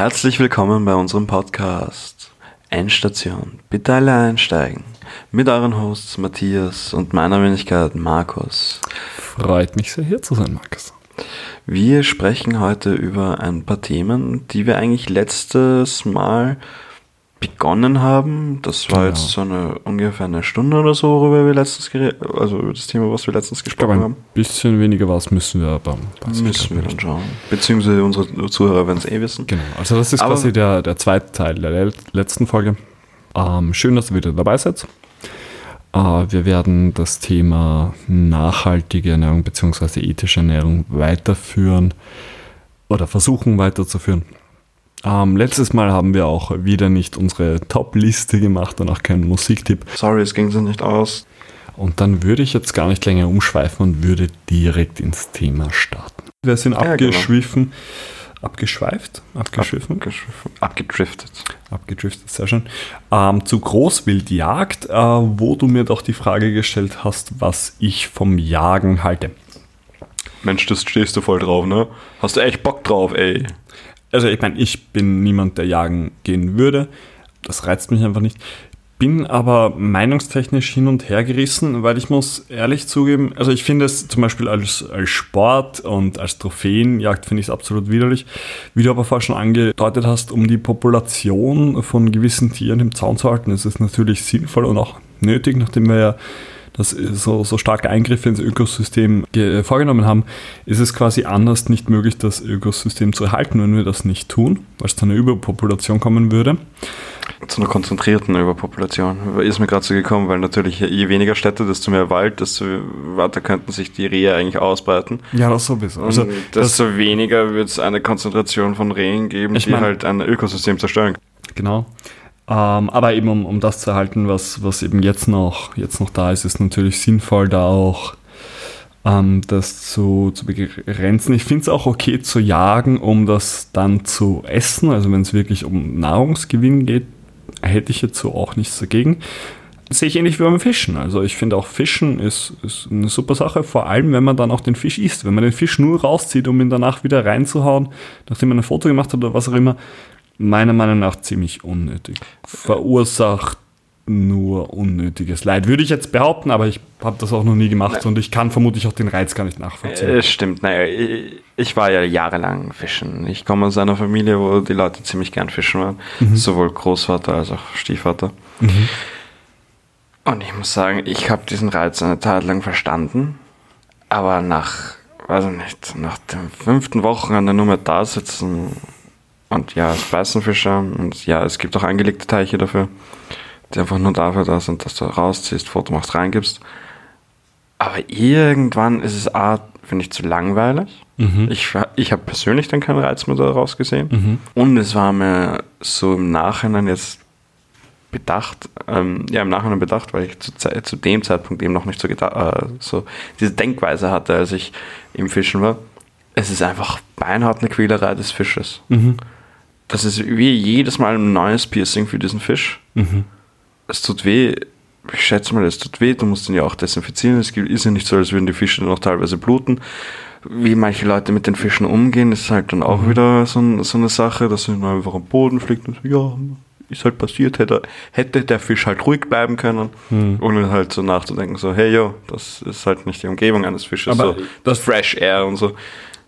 Herzlich willkommen bei unserem Podcast Endstation. Bitte alle einsteigen. Mit euren Hosts Matthias und meiner Wenigkeit Markus. Freut mich sehr, hier zu sein, Markus. Wir sprechen heute über ein paar Themen, die wir eigentlich letztes Mal begonnen haben. Das war Genau. jetzt so eine ungefähr eine Stunde oder so, worüber wir letztens geredet, also über das Thema, was wir letztens gesprochen ein haben. bisschen weniger was müssen wir aber. Müssen wir dann schauen. Beziehungsweise unsere Zuhörer werden es eh wissen. Genau, also das ist Aber- quasi der, der zweite Teil der le- letzten Folge. Ähm, schön, dass ihr wieder dabei seid. Äh, wir werden das Thema nachhaltige Ernährung bzw. ethische Ernährung weiterführen oder versuchen weiterzuführen. Ähm, letztes Mal haben wir auch wieder nicht unsere Top-Liste gemacht und auch keinen Musiktipp. Sorry, es ging so nicht aus. Und dann würde ich jetzt gar nicht länger umschweifen und würde direkt ins Thema starten. Wir sind Ja, genau. abgeschwiffen, abgeschweift, abgeschwiffen, Abgeschwiffen- Abgedriftet. abgedriftet, sehr schön, ähm, zu Großwildjagd, äh, wo du mir doch die Frage gestellt hast, was ich vom Jagen halte. Mensch, das stehst du voll drauf, ne? Hast du echt Bock drauf, ey? Also ich meine, ich bin niemand, der jagen gehen würde. Das reizt mich einfach nicht. Bin aber meinungstechnisch hin und her gerissen, weil ich muss ehrlich zugeben, also ich finde es zum Beispiel als, als Sport und als Trophäenjagd finde ich es absolut widerlich. Wie du aber vorher schon angedeutet hast, um die Population von gewissen Tieren im Zaun zu halten, ist es natürlich sinnvoll und auch nötig, nachdem wir ja das so, so starke Eingriffe ins Ökosystem ge- vorgenommen haben, ist es quasi anders nicht möglich, das Ökosystem zu erhalten, wenn wir das nicht tun, weil es zu einer Überpopulation kommen würde. Zu einer konzentrierten Überpopulation. Ist mir gerade so gekommen, weil natürlich je weniger Städte, desto mehr Wald, desto weiter könnten sich die Rehe eigentlich ausbreiten. Ja, das sowieso. Also, Und das, desto weniger wird es eine Konzentration von Rehen geben, die mein- halt ein Ökosystem zerstören. genau. Ähm, aber eben um, um das zu erhalten, was, was eben jetzt noch, jetzt noch da ist, ist natürlich sinnvoll, da auch ähm, das zu, zu begrenzen. Ich finde es auch okay zu jagen, um das dann zu essen. Also wenn es wirklich um Nahrungsgewinn geht, hätte ich jetzt so auch nichts dagegen. Sehe ich ähnlich wie beim Fischen. Also ich finde auch Fischen ist, ist eine super Sache, vor allem wenn man dann auch den Fisch isst. Wenn man den Fisch nur rauszieht, um ihn danach wieder reinzuhauen, nachdem man ein Foto gemacht hat oder was auch immer, meiner Meinung nach ziemlich unnötig. Verursacht nur unnötiges Leid, würde ich jetzt behaupten, aber ich habe das auch noch nie gemacht und ich kann vermutlich auch den Reiz gar nicht nachvollziehen. Es stimmt, naja, ich- ich war ja jahrelang fischen. Ich komme aus einer Familie, wo die Leute ziemlich gern fischen waren. Sowohl Großvater als auch Stiefvater. Und ich muss sagen, ich habe diesen Reiz eine Zeit lang verstanden, aber nach, weiß ich nicht, nach den fünften Wochen an der Nummer da sitzen und ja, es beißen Fische und ja, es gibt auch eingelegte Teiche dafür, die einfach nur dafür da sind, dass du rausziehst, Foto machst, reingibst. Aber irgendwann ist es A, finde ich, zu langweilig. Ich, war- ich habe persönlich dann keinen Reiz mehr daraus gesehen. Und es war mir so im Nachhinein jetzt bedacht, ähm, ja, im Nachhinein bedacht, weil ich zu, zu dem Zeitpunkt eben noch nicht so, äh, so diese Denkweise hatte, als ich im Fischen war. Es ist einfach beinhart eine Quälerei des Fisches. Das ist wie jedes Mal ein neues Piercing für diesen Fisch. Es tut weh. Ich schätze mal, es tut weh. Du musst ihn ja auch desinfizieren. Es ist ja nicht so, als würden die Fische noch teilweise bluten. Wie manche Leute mit den Fischen umgehen, ist halt dann auch wieder so, so eine Sache, dass nur einfach am Boden fliegt und so, ja, ist halt passiert. Hätte, hätte der Fisch halt ruhig bleiben können, ohne halt so nachzudenken, so, hey, yo, das ist halt nicht die Umgebung eines Fisches. Aber so das- Fresh Air und so.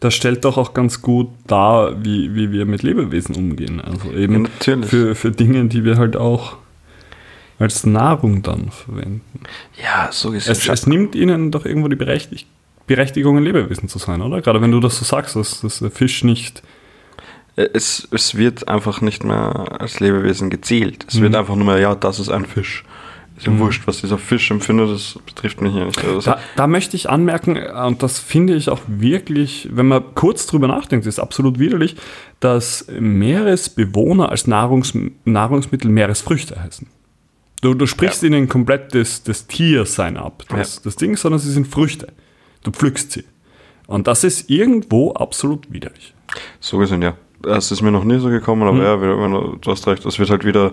Das stellt doch auch ganz gut dar, wie, wie wir mit Lebewesen umgehen. Also Ja, eben natürlich. für, für Dinge, die wir halt auch als Nahrung dann verwenden. Ja, so gesehen. Es, es nimmt ihnen doch irgendwo die Berechtig Berechtigung, ein Lebewesen zu sein, oder? Gerade wenn du das so sagst, dass, dass der Fisch nicht. Es, es wird einfach nicht mehr als Lebewesen gezählt. Es wird einfach nur mehr, ja, das ist ein Fisch. Ist ja wurscht, was dieser Fisch empfindet, das betrifft mich ja nicht. Also, Da, da möchte ich anmerken, äh, und das finde ich auch wirklich, wenn man kurz drüber nachdenkt, ist absolut widerlich, dass Meeresbewohner als Nahrungs Nahrungsmittel Meeresfrüchte heißen. Du, du sprichst ihnen komplett das, das Tiersein ab, das, Ja. das Ding, sondern sie sind Früchte. Du pflückst sie. Und das ist irgendwo absolut widerlich. so gesehen, ja. Das ist mir noch nie so gekommen, aber ja, wenn du, hast recht, es wird halt wieder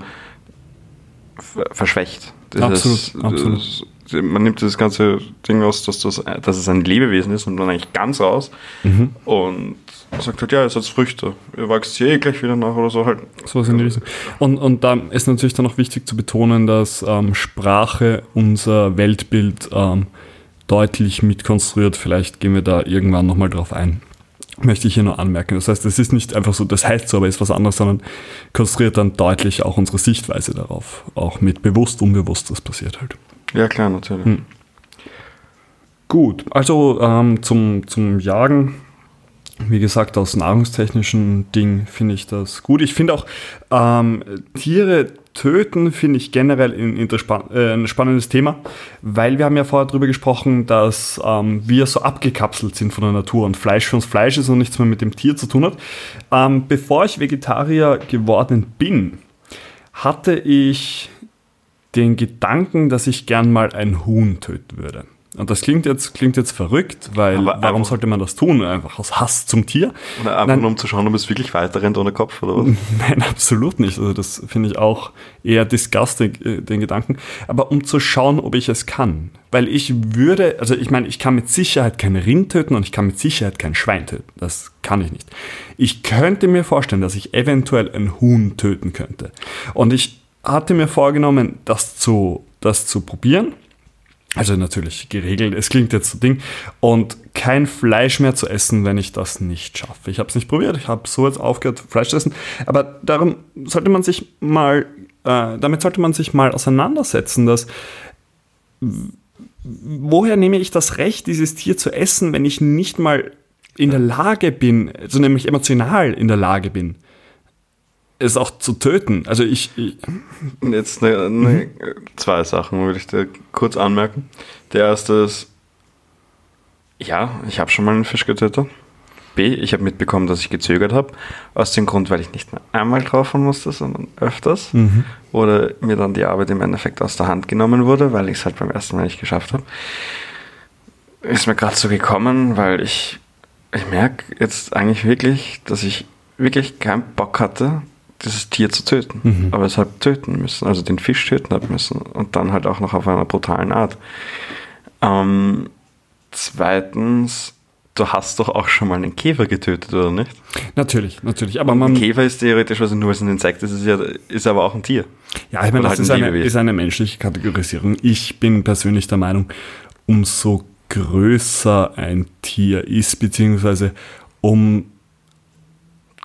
verschwächt. Absolut, absolut. Das, man nimmt dieses ganze Ding aus, dass, das, dass es ein Lebewesen ist, und dann eigentlich ganz raus und sagt halt, ja, es hat Früchte. Ihr wächst hier eh gleich wieder nach oder so halt. Sowas in die Richtung. Und, und da ist natürlich dann auch wichtig zu betonen, dass ähm, Sprache unser Weltbild ähm, deutlich mitkonstruiert. Vielleicht gehen wir da irgendwann nochmal drauf ein. Möchte ich hier nur anmerken. Das heißt, es ist nicht einfach so, das heißt so, aber ist was anderes, sondern konstruiert dann deutlich auch unsere Sichtweise darauf. Auch mit bewusst, unbewusst, das passiert halt. Ja, klar, natürlich. Hm. Gut, also ähm, zum, zum Jagen wie gesagt, aus nahrungstechnischen Ding finde ich das gut. Ich finde auch ähm, Tiere töten, finde ich generell ein, äh, ein, spannendes Thema, weil wir haben ja vorher darüber gesprochen, dass ähm, wir so abgekapselt sind von der Natur und Fleisch für uns Fleisch ist und nichts mehr mit dem Tier zu tun hat. Ähm, bevor ich Vegetarier geworden bin, hatte ich den Gedanken, dass ich gern mal ein Huhn töten würde. Und das klingt jetzt, klingt jetzt verrückt, weil aber, warum sollte man das tun? Einfach aus Hass zum Tier? Oder einfach Nein, nur um zu schauen, ob es wirklich weiter rennt ohne Kopf oder was? Nein, absolut nicht. Also das finde ich auch eher disgusting, äh, den Gedanken. Aber um zu schauen, ob ich es kann. Weil ich würde, also ich meine, ich kann mit Sicherheit kein Rind töten und ich kann mit Sicherheit kein Schwein töten. Das kann ich nicht. Ich könnte mir vorstellen, dass ich eventuell ein Huhn töten könnte. Und ich hatte mir vorgenommen, das zu, das zu probieren also natürlich geregelt, es klingt jetzt so Ding. Und kein Fleisch mehr zu essen, wenn ich das nicht schaffe. Ich habe es nicht probiert, ich habe so jetzt aufgehört, Fleisch zu essen. Aber darum sollte man sich mal, äh, damit sollte man sich mal auseinandersetzen, dass woher nehme ich das Recht, dieses Tier zu essen, wenn ich nicht mal in der Lage bin, also nämlich emotional in der Lage bin, es auch zu töten. Also ich. ich Jetzt eine, eine, mhm. zwei Sachen würde ich dir kurz anmerken. Der erste ist, ja, ich habe schon mal einen Fisch getötet. B, ich habe mitbekommen, dass ich gezögert habe. Aus dem Grund, weil ich nicht nur einmal drauf musste, sondern öfters. Mhm. Oder mir dann die Arbeit im Endeffekt aus der Hand genommen wurde, weil ich es halt beim ersten Mal nicht geschafft habe. Ist mir gerade so gekommen, weil ich, ich merke jetzt eigentlich wirklich, dass ich wirklich keinen Bock hatte, dieses Tier zu töten. Mhm. Aber es hat töten müssen, also den Fisch töten hat müssen. Und dann halt auch noch auf einer brutalen Art. Ähm, zweitens, du hast doch auch schon mal einen Käfer getötet, oder nicht? Natürlich, natürlich. Aber man, ein Käfer ist theoretisch also nur ein Insekt, das ist, ja, ist aber auch ein Tier. Ja, ich meine, das halt ist, ein eine, ist eine menschliche Kategorisierung. Ich bin persönlich der Meinung, umso größer ein Tier ist, beziehungsweise um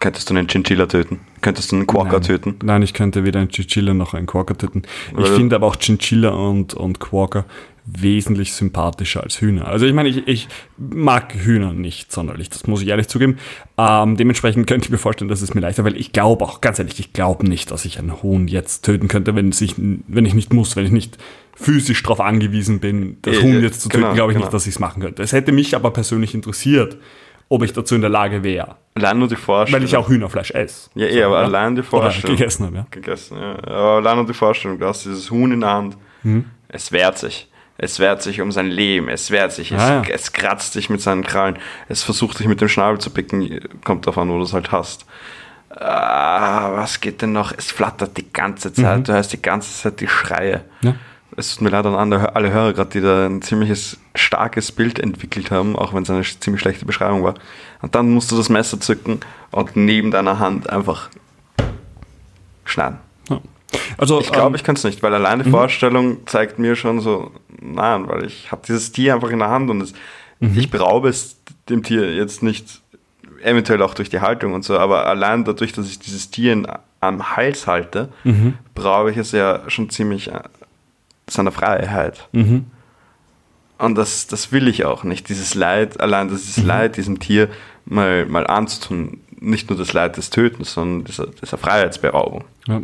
Könntest du einen Chinchilla töten? Könntest du einen Quokka Nein. töten? Nein, ich könnte weder einen Chinchilla noch einen Quokka töten. Ich finde aber auch Chinchilla und, und Quokka wesentlich sympathischer als Hühner. Also ich meine, ich, ich mag Hühner nicht sonderlich, das muss ich ehrlich zugeben. Ähm, dementsprechend könnte ich mir vorstellen, dass es mir leichter, weil ich glaube auch, ganz ehrlich, ich glaube nicht, dass ich einen Huhn jetzt töten könnte, wenn, sich, wenn ich nicht muss, wenn ich nicht physisch darauf angewiesen bin, das äh, Huhn jetzt zu töten, genau, glaube ich genau. nicht, dass ich es machen könnte. Es hätte mich aber persönlich interessiert, ob ich dazu in der Lage wäre. Allein nur die Vorstellung. Weil ich auch Hühnerfleisch esse. Ja, eh, aber allein die Vorstellung. Oder gegessen habe, ja. Gegessen, ja. Aber allein nur die Vorstellung, du hast dieses Huhn in der Hand. Mhm. Es wehrt sich. Es wehrt sich um sein Leben. Es wehrt sich. Es, ah, ja. es kratzt sich mit seinen Krallen. Es versucht dich mit dem Schnabel zu picken. Kommt davon, wo du es halt hast. Ah, was geht denn noch? Es flattert die ganze Zeit. Mhm. Du hörst die ganze Zeit die Schreie. Ja es tut mir leid an alle Hörer gerade, die da ein ziemliches starkes Bild entwickelt haben, auch wenn es eine ziemlich schlechte Beschreibung war. Und dann musst du das Messer zücken und neben deiner Hand einfach schneiden. Ja. Also, ich glaube, ähm, ich kann es nicht, weil alleine die mhm. Vorstellung zeigt mir schon so, nein, weil ich habe dieses Tier einfach in der Hand und es, mhm. ich beraube es dem Tier jetzt nicht, eventuell auch durch die Haltung und so, aber allein dadurch, dass ich dieses Tier in, am Hals halte, mhm. brauche ich es ja schon ziemlich äh, seiner Freiheit. Mhm. Und das, das will ich auch nicht. Dieses Leid, allein dieses mhm. Leid diesem Tier mal, mal anzutun, nicht nur das Leid des Tötens, sondern dieser, dieser Freiheitsberaubung. Ja.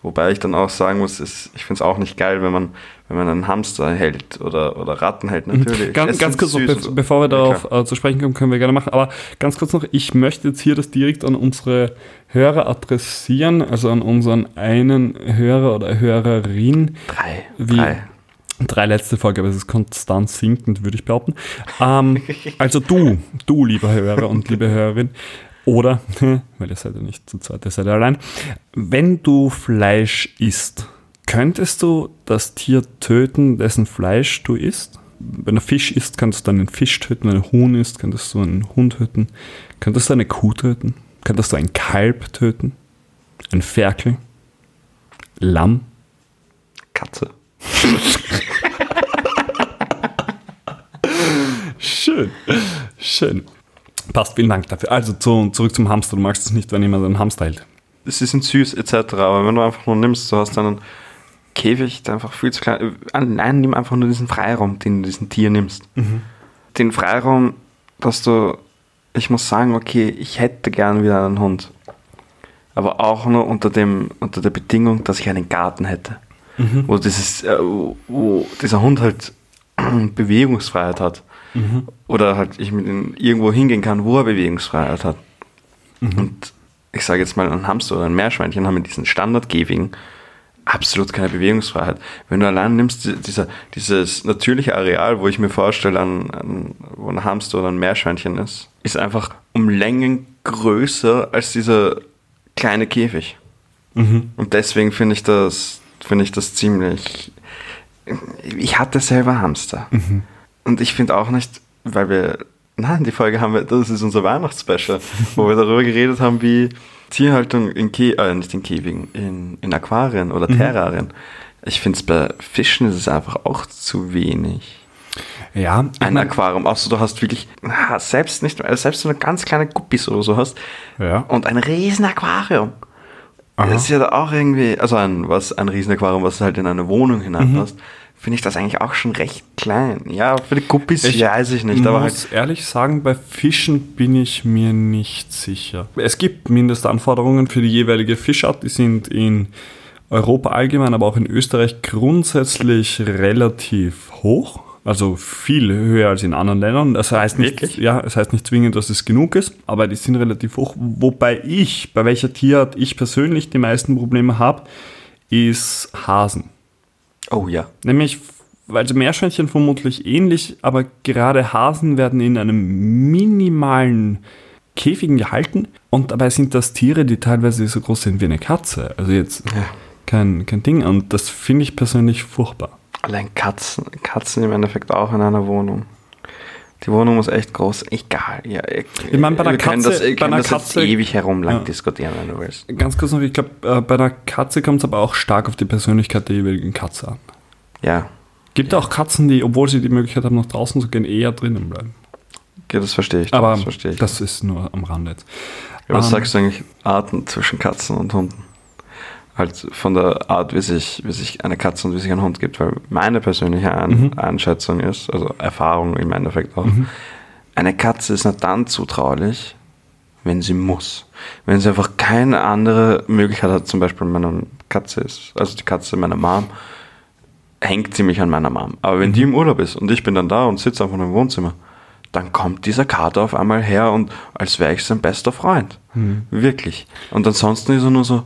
Wobei ich dann auch sagen muss, ist, ich finde es auch nicht geil, wenn man, wenn man einen Hamster hält oder, oder Ratten hält, natürlich. Ganz, ganz kurz, noch, be so. bevor wir darauf ja, äh, zu sprechen kommen, können wir gerne machen. Aber ganz kurz noch, ich möchte jetzt hier das direkt an unsere Hörer adressieren, also an unseren einen Hörer oder Hörerin. Drei. Wie, drei. Drei letzte Folge, aber es ist konstant sinkend, würde ich behaupten. Ähm, also du, du, lieber Hörer und liebe Hörerin, oder, weil ihr seid ja nicht zu zweit, ihr seid ja allein, wenn du Fleisch isst, Könntest du das Tier töten, dessen Fleisch du isst? Wenn du Fisch isst, könntest du einen Fisch töten. Wenn du Huhn isst, könntest du einen Hund töten. Könntest du eine Kuh töten? Könntest du ein Kalb töten? Ein Ferkel? Lamm? Katze. Schön. Schön. Passt, vielen Dank dafür. Also zu, zurück zum Hamster. Du magst es nicht, wenn jemand einen Hamster hält. Sie sind süß etc. Aber wenn du einfach nur nimmst, du hast einen Käfig, der einfach viel zu klein Nein, nimm einfach nur diesen Freiraum, den du diesen Tier nimmst. Den Freiraum, dass du, ich muss sagen, okay, ich hätte gern wieder einen Hund. Aber auch nur unter, dem, unter der Bedingung, dass ich einen Garten hätte. Wo, dieses, äh, wo dieser Hund halt Bewegungsfreiheit hat. Oder halt ich mit ihm irgendwo hingehen kann, wo er Bewegungsfreiheit hat. Und ich sage jetzt mal, ein Hamster oder ein Meerschweinchen haben in diesen Standardkäfigen absolut keine Bewegungsfreiheit. Wenn du allein nimmst, die- dieser, dieses natürliche Areal, wo ich mir vorstelle, an, an, wo ein Hamster oder ein Meerschweinchen ist, ist einfach um Längen größer als dieser kleine Käfig. Und deswegen finde ich das, finde ich das ziemlich. Ich hatte selber Hamster. Und ich finde auch nicht, weil wir, nein, die Folge haben wir, das ist unser Weihnachtsspecial, wo wir darüber geredet haben, wie Tierhaltung in Kä äh, nicht in Käfigen, in, in Aquarien oder Terrarien. Ich finde es bei Fischen ist es einfach auch zu wenig. Ja, Ein mein- Aquarium, außer du hast wirklich, selbst nicht, also selbst so eine ganz kleine Guppis oder so hast Ja. und ein riesen Aquarium. Aha. Das ist ja da auch irgendwie, also ein, was, ein riesen Aquarium, was halt in eine Wohnung hineinpasst, Mhm. Finde ich das eigentlich auch schon recht klein. Ja, für die Guppis Ich weiß ich nicht, aber muss halt, ehrlich sagen, bei Fischen bin ich mir nicht sicher. Es gibt Mindestanforderungen für die jeweilige Fischart, die sind in Europa allgemein, aber auch in Österreich grundsätzlich relativ hoch. Also viel höher als in anderen Ländern. Das heißt nicht, Wirklich? ja, es heißt nicht zwingend, dass es genug ist, aber die sind relativ hoch. Wobei ich, bei welcher Tierart ich persönlich die meisten Probleme habe, ist Hasen. Oh ja. Nämlich, weil die Meerschweinchen vermutlich ähnlich, aber gerade Hasen werden in einem minimalen Käfigen gehalten und dabei sind das Tiere, die teilweise so groß sind wie eine Katze. Also jetzt Ja. kein, kein Ding und das finde ich persönlich furchtbar. Allein Katzen, Katzen im Endeffekt auch in einer Wohnung. Die Wohnung muss echt groß, egal. Ja, ich, Ich meine, bei können Katze- das, bei einer Katze- ewig herum lang Ja. diskutieren, wenn du willst. Ganz kurz noch, ich glaube, äh, bei einer Katze kommt es aber auch stark auf die Persönlichkeit der jeweiligen Katze an. Ja, Gibt auch Katzen, die, obwohl sie die Möglichkeit haben, nach draußen zu gehen, eher drinnen bleiben. okay, das verstehe ich. Aber das verstehe ich. das ist nur am Rande jetzt. Ja, was Ähm, sagst du eigentlich Arten zwischen Katzen und Hunden? Halt von der Art, wie sich, wie sich eine Katze und wie sich ein Hund gibt, weil meine persönliche Ein Mhm. Einschätzung ist, also Erfahrung im Endeffekt auch, eine Katze ist nur dann zutraulich, wenn sie muss. Wenn sie einfach keine andere Möglichkeit hat, zum Beispiel meine Katze ist, also die Katze meiner Mom, hängt ziemlich an meiner Mom. Aber wenn die im Urlaub ist und ich bin dann da und sitze einfach im Wohnzimmer, dann kommt dieser Kater auf einmal her und als wäre ich sein bester Freund. Wirklich. Und ansonsten ist er nur so,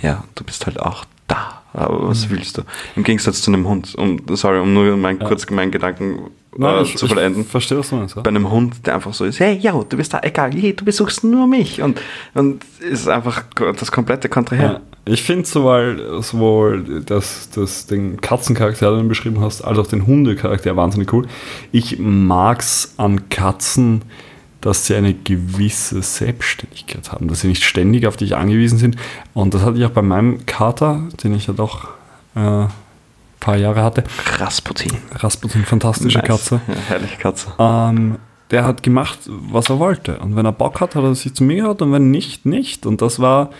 ja, du bist halt auch da. Aber was willst du? Im Gegensatz zu einem Hund. Um, sorry, um nur mein, kurz meinen Gedanken äh, ich, zu vollenden. Ich verstehe, was du meinst. Ja? Bei einem Hund, der einfach so ist, hey, yo, du bist da, egal, hey, du besuchst nur mich. Und, und ist einfach das komplette Kontrahär. Ja, ich finde sowohl, sowohl das, das, den Katzencharakter, den du beschrieben hast, als auch den Hundecharakter wahnsinnig cool. Ich mag's an Katzen, dass sie eine gewisse Selbstständigkeit haben, dass sie nicht ständig auf dich angewiesen sind. Und das hatte ich auch bei meinem Kater, den ich ja doch äh, ein paar Jahre hatte. Rasputin. Rasputin, fantastische Nice. Katze. Ja, herrliche Katze. Ähm, der hat gemacht, was er wollte. Und wenn er Bock hat, hat er sich zu mir gehört und wenn nicht, nicht. Und das war.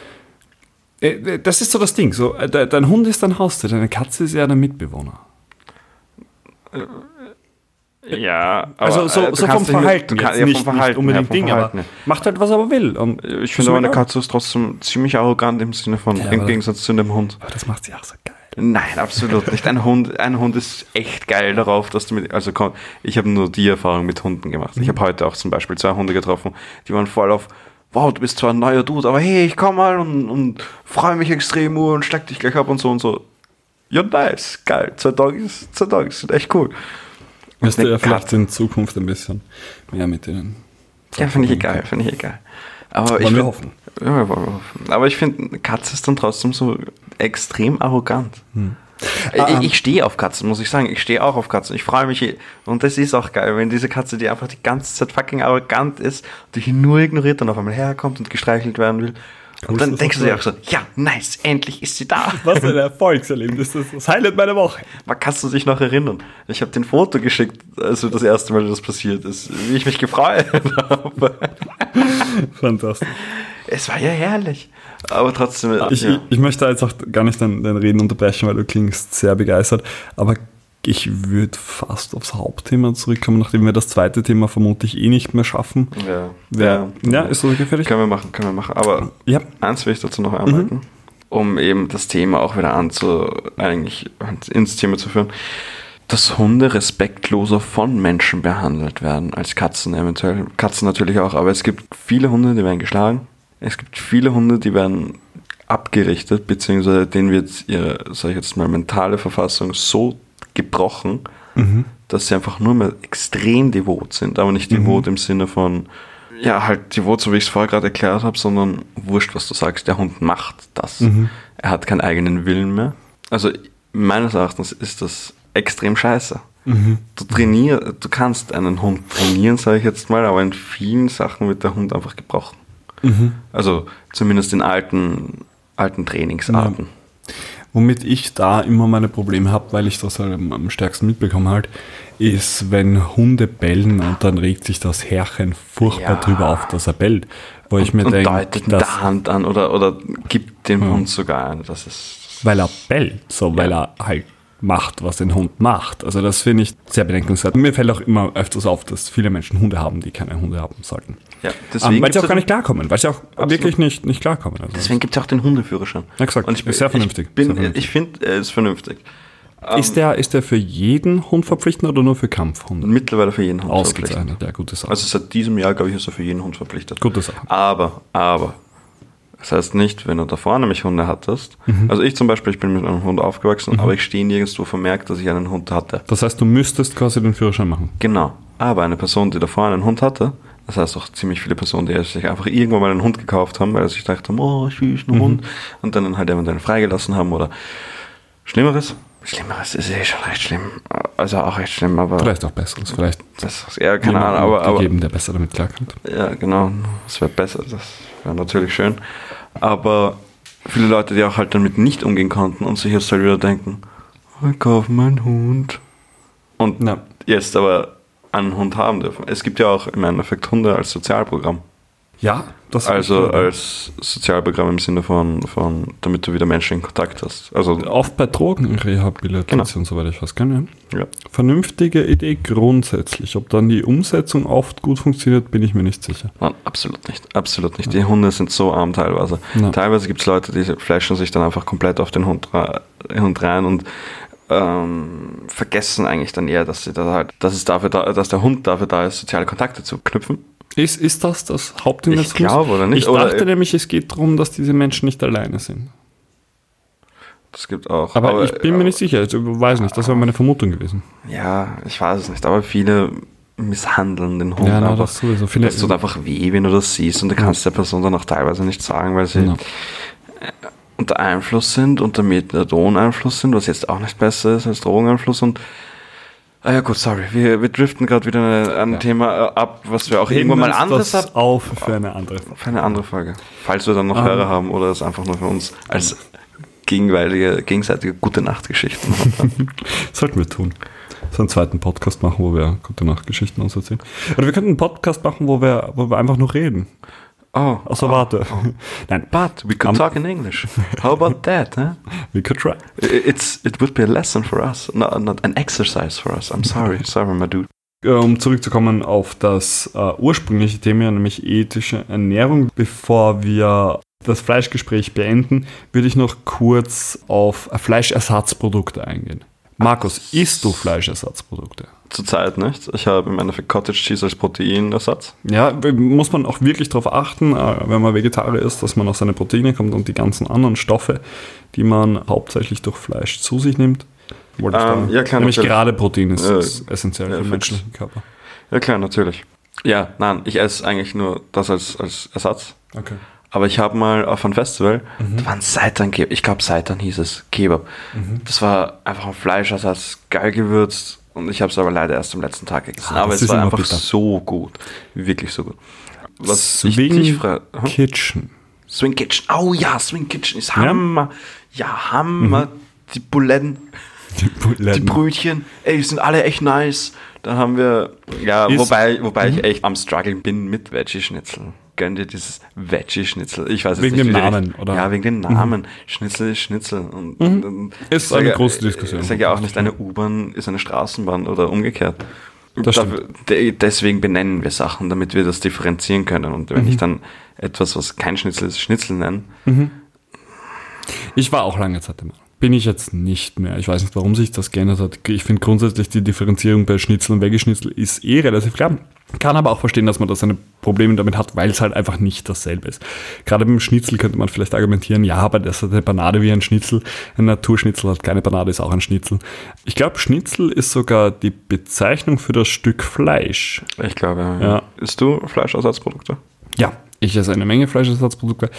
äh, Das ist so das Ding. So, äh, de- dein Hund ist dein Haustier, deine Katze ist ja dein Mitbewohner. Ja, aber Also so, äh, so vom Verhalten, jetzt kannst- ja, nicht, vom Verhalten, nicht unbedingt ja, Ding, aber Verhalten, ja. macht halt, was er will. Und Ich finde aber eine. Katze ist trotzdem ziemlich arrogant im Sinne von, Ja, im aber- Gegensatz zu einem Hund. Aber das macht sie auch so geil. Nein, absolut nicht. Ein Hund, ein Hund ist echt geil darauf, dass du mit, also komm, ich habe nur die Erfahrung mit Hunden gemacht. Ich habe heute auch zum Beispiel zwei Hunde getroffen, die waren voll auf, wow, du bist zwar ein neuer Dude, aber hey, ich komm mal und, und freue mich extrem und schlag dich gleich ab und so und so. Ja, nice, geil. Zwei Dogs, zwei Dogs sind echt cool. Du ja vielleicht in Zukunft ein bisschen mehr mit denen. Ja, finde ich egal, finde ich egal. Aber ich Wollen wir find- hoffen. Ja, wir wollen hoffen. Aber ich finde, Katze ist dann trotzdem so, extrem arrogant. Hm. Ich, Ah, ich stehe auf Katzen, muss ich sagen. Ich stehe auch auf Katzen. Ich freue mich. Und das ist auch geil, wenn diese Katze, die einfach die ganze Zeit fucking arrogant ist, dich nur ignoriert und auf einmal herkommt und gestreichelt werden will. Und dann denkst du dir auch so, ja, nice, endlich ist sie da. Was ein Erfolgserlebnis. Das ist das Highlight meiner Woche. Man kannst du dich noch erinnern? Ich habe den Foto geschickt, also das erste Mal, das passiert ist, wie ich mich gefreut habe. Fantastisch. Es war ja herrlich. Aber trotzdem, Ich, ja. ich, ich möchte jetzt auch gar nicht dein, dein Reden unterbrechen, weil du klingst sehr begeistert. Aber ich würde fast aufs Hauptthema zurückkommen, nachdem wir das zweite Thema vermutlich eh nicht mehr schaffen. ja. Wer, ja, ist das gefährlich? Können wir machen, können wir machen. Aber Ja. eins will ich dazu noch anmerken, um eben das Thema auch wieder anzu, eigentlich ins Thema zu führen, dass Hunde respektloser von Menschen behandelt werden als Katzen eventuell. Katzen natürlich auch, aber es gibt viele Hunde, die werden geschlagen. Es gibt viele Hunde, die werden abgerichtet, beziehungsweise denen wird ihre, sag ich jetzt mal, mentale Verfassung so gebrochen, dass sie einfach nur mehr extrem devot sind, aber nicht devot im Sinne von, ja, halt devot, so wie ich es vorher gerade erklärt habe, sondern wurscht, was du sagst, der Hund macht das. Er hat keinen eigenen Willen mehr. Also meines Erachtens ist das extrem scheiße. Du trainier, du kannst einen Hund trainieren, sage ich jetzt mal, aber in vielen Sachen wird der Hund einfach gebrochen. Also zumindest in alten, alten Trainingsarten. Womit ich da immer meine Probleme habe, weil ich das halt am, stärksten mitbekomme halt, ist, wenn Hunde bellen und dann regt sich das Herrchen furchtbar Ja. drüber auf, dass er bellt. Wo ich mir und denke, deutet dass, der Hand an oder, oder gibt dem Hund sogar eine. Das ist. weil er bellt, so weil er halt macht, was ein Hund macht. Also das finde ich sehr bedenkenswert. Mir fällt auch immer öfters auf, dass viele Menschen Hunde haben, die keine Hunde haben sollten. Ja, Ähm, deswegen weil sie auch gar ja- nicht klarkommen, weil sie auch wirklich nicht, nicht klarkommen. Also Deswegen gibt es ja auch den Hundeführerschein. Exakt. Und ich bin, sehr vernünftig. Ich, bin- Sehr vernünftig. ich finde, er ist vernünftig. ist, der, ist der für jeden Hund verpflichtend oder nur für Kampfhunde? Mittlerweile für jeden Hund verpflichtend. Ausgezeichnet, ja, gute Sache. Also seit diesem Jahr, glaube ich, ist er für jeden Hund verpflichtet. Gute Sache. Aber, aber, das heißt nicht, wenn du davor nämlich Hunde hattest. Mhm. Also ich zum Beispiel, ich bin mit einem Hund aufgewachsen, aber ich stehe nirgendwo vermerkt, dass ich einen Hund hatte. Das heißt, du müsstest quasi den Führerschein machen. Genau. Aber eine Person, die davor einen Hund hatte, das heißt auch ziemlich viele Personen, die sich einfach irgendwann mal einen Hund gekauft haben, weil sie sich gedacht haben, oh, süß, Mhm. ein Hund, und dann halt eventuell freigelassen haben oder Schlimmeres. Schlimmeres ist eh schon recht schlimm. Also auch recht schlimm, aber Vielleicht auch besseres. Vielleicht ist eher keine Ahnung, aber, aber gegeben, der besser damit klarkommt. ja, genau, das wäre besser, das wäre natürlich schön. Aber viele Leute, die auch halt damit nicht umgehen konnten und sich jetzt halt wieder denken, "Oh, ich kaufe meinen Hund. Und Ja. jetzt aber einen Hund haben dürfen. Es gibt ja auch im Endeffekt Hunde als Sozialprogramm. Ja, das Also als Sozialprogramm im Sinne von, von damit du wieder Menschen in Kontakt hast. Also Oft bei Drogenrehabilitation, Genau. soweit ich weiß, kann ja. Vernünftige Idee grundsätzlich. Ob dann die Umsetzung oft gut funktioniert, bin ich mir nicht sicher. Nein, absolut nicht. Absolut nicht. Die Hunde sind so arm teilweise. Ja. Teilweise gibt es Leute, die flashen sich dann einfach komplett auf den Hund, Hund rein und ähm, vergessen eigentlich dann eher, dass sie da halt, dass es dafür da, dass der Hund dafür da ist, soziale Kontakte zu knüpfen. Ist, ist das das Hauptding Ich glaube, oder nicht? Ich Oder- dachte nämlich, es geht darum, dass diese Menschen nicht alleine sind. Das gibt auch. Aber, ich bin mir nicht sicher, ich weiß nicht, das wäre meine Vermutung gewesen. Ja, ich weiß es nicht, aber viele misshandeln den Hund Ja, na, einfach. das sowieso. Viele- das tut einfach weh, wenn du das siehst und du kannst der Person dann auch teilweise nicht sagen, weil sie Ja. äh, unter Einfluss sind, unter Methadon-Einfluss sind, was jetzt auch nicht besser ist als Drogeneinfluss und Ah ja gut, sorry, wir, wir driften gerade wieder ein, ein Thema äh, ab, was wir auch irgendwann mal das ab auf für eine andere Folge. für eine andere Folge. Falls wir dann noch Ah. Hörer haben oder es einfach nur für uns als gegenseitige, gegenseitige gute Nachtgeschichten haben. Sollten wir tun. So einen zweiten Podcast machen, wo wir gute Nachtgeschichten uns erzählen. Oder wir könnten einen Podcast machen, wo wir, wo wir einfach nur reden. Oh, Außer warte. Nein, but we could Am- talk in English. How about that, huh? we could try. It's it would be a lesson for us, not, not an exercise for us. I'm sorry, sorry, my dude. Um zurückzukommen auf das äh, ursprüngliche Thema, nämlich ethische Ernährung, bevor wir das Fleischgespräch beenden, würde ich noch kurz auf Fleischersatzprodukte eingehen. Markus, isst du Fleischersatzprodukte? Zurzeit nicht. Ich habe im Endeffekt Cottage Cheese als Proteinersatz. Ja, muss man auch wirklich darauf achten, äh, wenn man Vegetarier ist, dass man auf seine Proteine kommt und die ganzen anderen Stoffe, die man hauptsächlich durch Fleisch zu sich nimmt. Ähm, da- ja, klar, Nämlich natürlich. gerade Protein ist, Äh, ist essentiell ja, für den menschlichen Körper. Ja klar, natürlich. Ja, nein, ich esse eigentlich nur das als, als Ersatz. Okay. Aber ich habe mal auf einem Festival, da waren Seitan, ich glaube Seitan hieß es, Kebab. Das war einfach ein Fleischersatz, geil gewürzt und ich habe es aber leider erst am letzten Tag gegessen. Ah, aber es ist war einfach bitter. so gut, wirklich so gut. Was ich Swing frage, hm? Kitchen. Swing Kitchen, oh ja, Swing Kitchen ist Hammer. Ja, Hammer. Die Buletten. Die Brötchen, ey, die sind alle echt nice. Dann haben wir, ja, Ist- wobei, wobei ich echt am struggeln bin mit Veggie-Schnitzel. Gönn dir dieses Veggie-Schnitzel. Ich weiß Wegen nicht, dem wie die Namen, oder? Ja, wegen dem Namen. Schnitzel ist Schnitzel. Und, und, Ist ich eine ja- große Diskussion. Ich sage ja auch nicht, eine U-Bahn ist eine Straßenbahn oder umgekehrt. De- Deswegen benennen wir Sachen, damit wir das differenzieren können. Und wenn ich Mhm. dann etwas, was kein Schnitzel ist, Schnitzel nenne, Ich war auch lange Zeit der Meinung. Bin ich jetzt nicht mehr. Ich weiß nicht, warum sich das geändert hat. Ich finde grundsätzlich die Differenzierung bei Schnitzel und Veggie-Schnitzel ist eh relativ klar. Kann aber auch verstehen, dass man da seine Probleme damit hat, weil es halt einfach nicht dasselbe ist. Gerade beim Schnitzel könnte man vielleicht argumentieren, ja, aber das hat eine Banade wie ein Schnitzel. Ein Naturschnitzel hat keine Banade, ist auch ein Schnitzel. Ich glaube, Schnitzel ist sogar die Bezeichnung für das Stück Fleisch. ich glaube, Ja. isst du Fleischersatzprodukte? Ja, ich esse eine Menge Fleischersatzprodukte.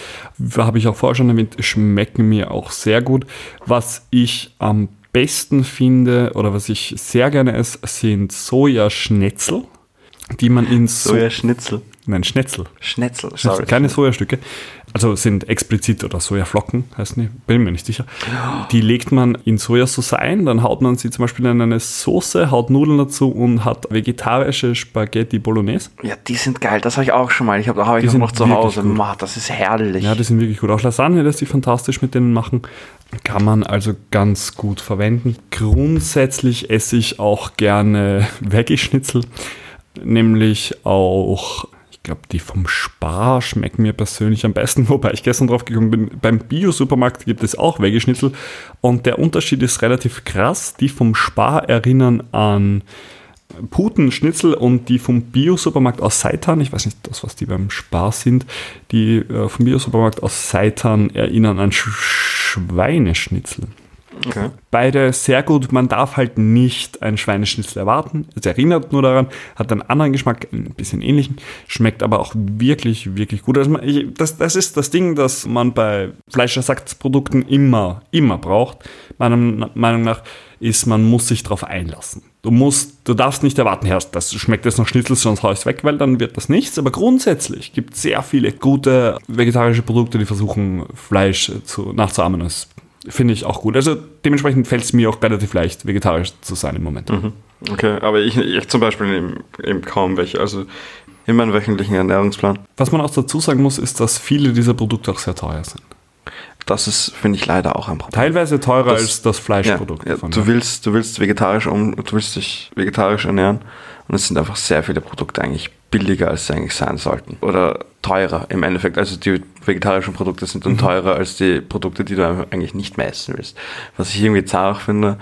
Habe ich auch vorher schon erwähnt, schmecken mir auch sehr gut. Was ich am besten finde oder was ich sehr gerne esse, sind Sojaschnitzel, die man in so Sojaschnitzel. Nein, Schnitzel. Schnitzel, Schnitzel, sorry. keine Sojastücke. Also sind explizit oder Sojaflocken, heißen die, bin mir nicht sicher. Die legt man in Sojasauce ein, dann haut man sie zum Beispiel in eine Soße, haut Nudeln dazu und hat vegetarische Spaghetti Bolognese. Ja, die sind geil. Das habe ich auch schon mal. Ich habe hab ich auch noch zu Hause. Ma, das ist herrlich. Ja, die sind wirklich gut. Auch Lasagne lässt sich fantastisch mit denen machen. Kann man also ganz gut verwenden. Grundsätzlich esse ich auch gerne Veggie-Schnitzel. Nämlich auch, ich glaube, die vom Spar schmecken mir persönlich am besten. Wobei ich gestern drauf gekommen bin, beim Bio-Supermarkt gibt es auch Veggie-Schnitzel. Und der Unterschied ist relativ krass. Die vom Spar erinnern an Putenschnitzel und die vom Bio-Supermarkt aus Seitan, ich weiß nicht, das, was die beim Spar sind, die äh, vom Bio-Supermarkt aus Seitan erinnern an Sch Schweineschnitzel. Okay. Beide sehr gut, man darf halt nicht ein Schweineschnitzel erwarten. Es erinnert nur daran, hat einen anderen Geschmack, ein bisschen ähnlichen, schmeckt aber auch wirklich, wirklich gut. Also ich, das, das ist das Ding, das man bei Fleischersatzprodukten immer, immer braucht. Meiner Meinung nach ist, man muss sich darauf einlassen. Du musst, du darfst nicht erwarten, Herr, das schmeckt jetzt noch Schnitzel, sonst hau ich's weg, weil dann wird das nichts. Aber grundsätzlich gibt es sehr viele gute vegetarische Produkte, die versuchen, Fleisch zu, nachzuahmen. Das finde ich auch gut. Also dementsprechend fällt es mir auch relativ leicht, vegetarisch zu sein im Moment. Okay, aber ich, ich zum Beispiel eben, eben kaum welche. Also in meinem wöchentlichen Ernährungsplan. Was man auch dazu sagen muss, ist, dass viele dieser Produkte auch sehr teuer sind. Das ist, finde ich, leider auch ein Problem. Teilweise teurer Das- als das Ja, Fleischprodukt. ja, davon, du ja. willst, du willst vegetarisch um, du willst dich vegetarisch ernähren und es sind einfach sehr viele Produkte eigentlich billiger, als sie eigentlich sein sollten. Oder teurer im Endeffekt. Also die vegetarischen Produkte sind Mhm. dann teurer als die Produkte, die du eigentlich nicht mehr essen willst. Was ich irgendwie zart finde,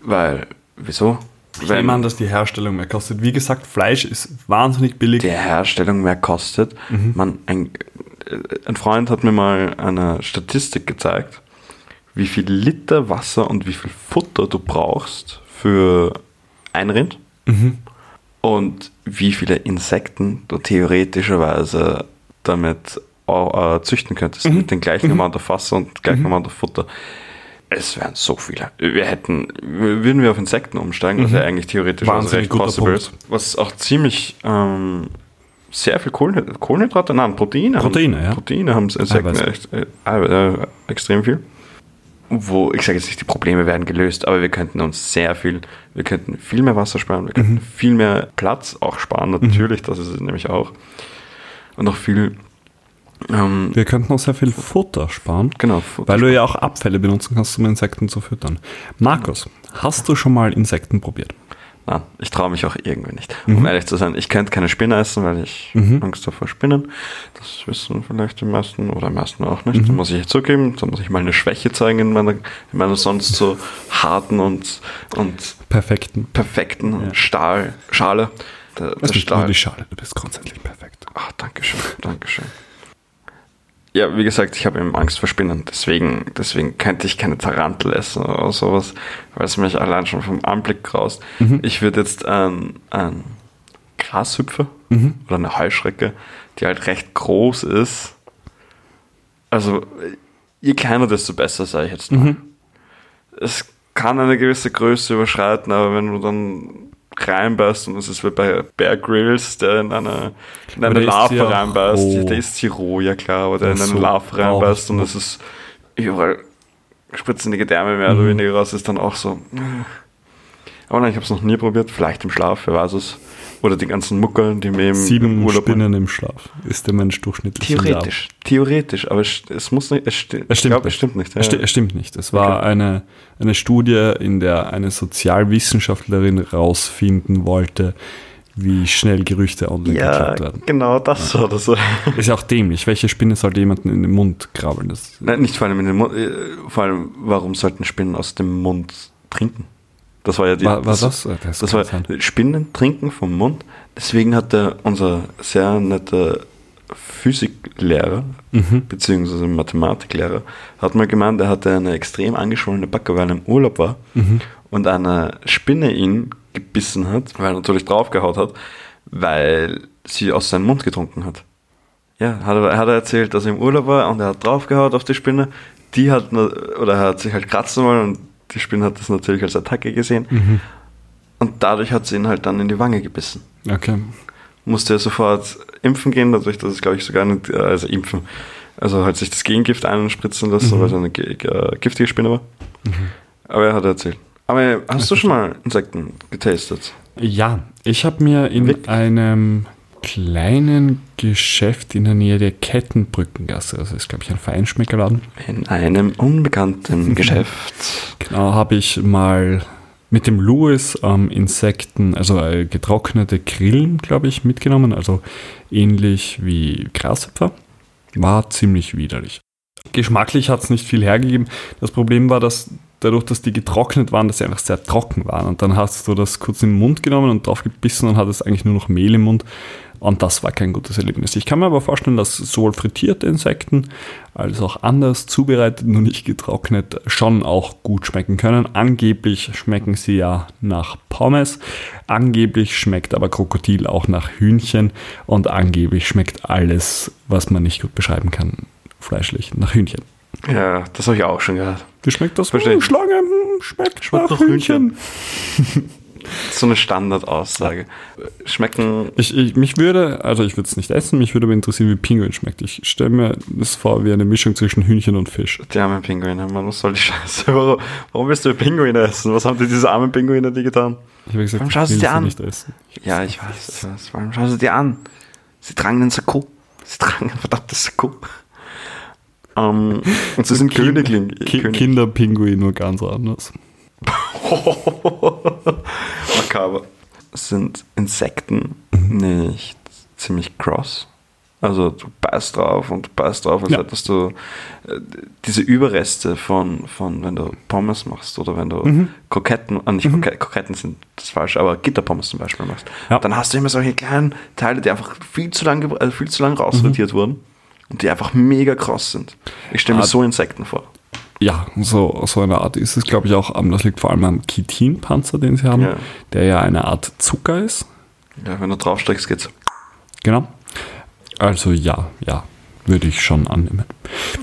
weil, wieso? Ich nehme an, dass die Herstellung mehr kostet. Wie gesagt, Fleisch ist wahnsinnig billig. die Herstellung mehr kostet. Mhm. Man, ein, äh, ein Freund hat mir mal eine Statistik gezeigt, wie viel Liter Wasser und wie viel Futter du brauchst für ein Rind Mhm. Und wie viele Insekten du theoretischerweise damit auch, äh, züchten könntest Mhm. mit dem gleichen Amount of Wasser und gleichen Amount of Futter. Es wären so viele. Wir hätten, würden wir auf Insekten umsteigen, was ja eigentlich theoretisch also Mhm. Recht possible ist. Was auch ziemlich ähm, sehr viel Kohlenhydrate, Kohlenhydrate, nein, Proteine. Proteine, haben, ja. Proteine haben Insekten echt, äh, äh, extrem viel. Wo, ich sage jetzt nicht, die Probleme werden gelöst, aber wir könnten uns sehr viel, wir könnten viel mehr Wasser sparen, wir Mhm. könnten viel mehr Platz auch sparen, natürlich, das ist es nämlich auch. Und noch viel, ähm, Wir könnten auch sehr viel Futter sparen. genau, Futter Weil du ja auch Abfälle benutzen kannst, um Insekten zu füttern. Markus, hast du schon mal Insekten probiert? Nein, ich traue mich auch irgendwie nicht. Mhm. Um ehrlich zu sein, ich könnte keine Spinne essen, weil ich Angst habe vor Spinnen. Das wissen vielleicht die meisten oder die meisten auch nicht. Mhm. Da muss ich zugeben, da muss ich mal eine Schwäche zeigen in meiner, in meiner sonst so harten und, und Perfekten. perfekten Stahl, Schale. Der, der Das ist nicht nur Stahl. die Schale, du bist grundsätzlich perfekt. Ach, Dankeschön, Dankeschön. Ja, wie gesagt, ich habe eben Angst vor Spinnen. Deswegen, deswegen könnte ich keine Tarantel essen oder sowas, weil es mich allein schon vom Anblick graust. Ich würde jetzt ein, ein Grashüpfer oder eine Heuschrecke, die halt recht groß ist, Also, je kleiner, desto besser, sage ich jetzt mal. Es kann eine gewisse Größe überschreiten, aber wenn du dann reinbeißt und es ist wie bei Bear Grylls, der in eine, in eine Larve ja reinbeißt, roh. der ist hier roh, ja klar, aber der in eine so, Larve reinbeißt und es ist überall spritzen die Gedärme mehr Mhm. oder weniger raus, ist dann auch so. Aber nein, ich habe es noch nie probiert, vielleicht im Schlaf, wer weiß es. Oder die ganzen Muckeln, die mir im, Sieben im Urlaub Spinnen im Schlaf ist der Mensch durchschnittlich. im Jahr. Theoretisch, theoretisch, aber es, es muss nicht, es, sti Es stimmt glaub, nicht. es stimmt nicht. Es, sti es stimmt nicht. Es war eine, eine Studie, in der eine Sozialwissenschaftlerin rausfinden wollte, wie schnell Gerüchte online ja, geklappt werden. genau das war das. Ist ja auch dämlich. Welche Spinne sollte jemanden in den Mund krabbeln? Das, Nein, nicht vor allem in den Mund, äh, vor allem, warum sollten Spinnen aus dem Mund trinken? Das war ja die. war, war das? Das, Das war sein. Spinnen trinken vom Mund. Deswegen hat der, unser sehr netter Physiklehrer, Mhm. beziehungsweise Mathematiklehrer, hat mal gemeint, er hatte eine extrem angeschwollene Backe, weil er im Urlaub war Mhm. und eine Spinne ihn gebissen hat, weil er natürlich draufgehaut hat, weil sie aus seinem Mund getrunken hat. Ja, hat er, hat er erzählt, dass er im Urlaub war und er hat draufgehaut auf die Spinne. Die hat, oder er hat sich halt kratzen wollen und die Spinne hat das natürlich als Attacke gesehen. Mhm. Und dadurch hat sie ihn halt dann in die Wange gebissen. Okay. Musste er sofort impfen gehen, dadurch, dass es, glaube ich, sogar nicht, äh, also impfen, also halt sich das Gegengift einspritzen lassen, Mhm. weil es eine ge- giftige Spinne war. Aber er hat erzählt. Aber hast du schon mal Insekten getastet? Ja, ich habe mir in Wirklich? einem kleinen Geschäft in der Nähe der Kettenbrückengasse, also ist glaube ich ein Feinschmeckerladen, In einem unbekannten Geschäft. genau, habe ich mal mit dem Louis ähm, Insekten, also äh, getrocknete Grillen, glaube ich, mitgenommen, also ähnlich wie Grashüpfer. War ziemlich widerlich. Geschmacklich hat es nicht viel hergegeben. Das Problem war, dass dadurch, dass die getrocknet waren, dass sie einfach sehr trocken waren. Und dann hast du das kurz in den Mund genommen und drauf gebissen und hattest eigentlich nur noch Mehl im Mund. Und das war kein gutes Erlebnis. Ich kann mir aber vorstellen, dass sowohl frittierte Insekten als auch anders zubereitet, nur nicht getrocknet, schon auch gut schmecken können. Angeblich schmecken sie ja nach Pommes. Angeblich schmeckt aber Krokodil auch nach Hühnchen. Und angeblich schmeckt alles, was man nicht gut beschreiben kann, fleischlich nach Hühnchen. Ja, das habe ich auch schon gehört. Wie schmeckt das? Verstehe. Hm, Schlange hm, schmeckt, Schmeckt nach nach Hühnchen. So eine Standardaussage. Schmecken. Ich, ich, mich würde, also ich würde es nicht essen, mich würde aber interessieren, wie Pinguin schmeckt. Ich stelle mir das vor wie eine Mischung zwischen Hühnchen und Fisch. Die armen Pinguine, Mann, was soll die Scheiße? Warum, warum willst du Pinguine essen? Was haben die diese armen Pinguine dir getan? Ich habe gesagt, Warum ich schaust du will dir sie an? nicht essen. Ja, ich weiß, ich weiß. Warum schaust du dir an? Sie tragen den Sakko. Sie tragen ein verdammtes Sakko. Ähm, und sie sind Königling. Ki König. Kinderpinguin nur ganz anders. Makaber. Sind Insekten Mhm. nicht ziemlich cross? Also du beißt drauf und du beißt drauf, als Ja. hättest du äh, diese Überreste von, von, wenn du Pommes machst oder wenn du Mhm. Kroketten, äh, nicht Kroketten, Kroketten sind das falsch, aber Gitterpommes zum Beispiel machst. Ja. Dann hast du immer solche kleinen Teile, die einfach viel zu lang, äh, viel zu lang Mhm. rausrotiert wurden und die einfach mega kross sind. Ich stelle mir Ah. so Insekten vor. Ja, so, so eine Art ist es, glaube ich, auch. Das liegt vor allem am Chitinpanzer, den sie haben, Ja. der ja eine Art Zucker ist. Ja, wenn du draufsteigst, geht's. Genau. Also ja, ja, würde ich schon annehmen.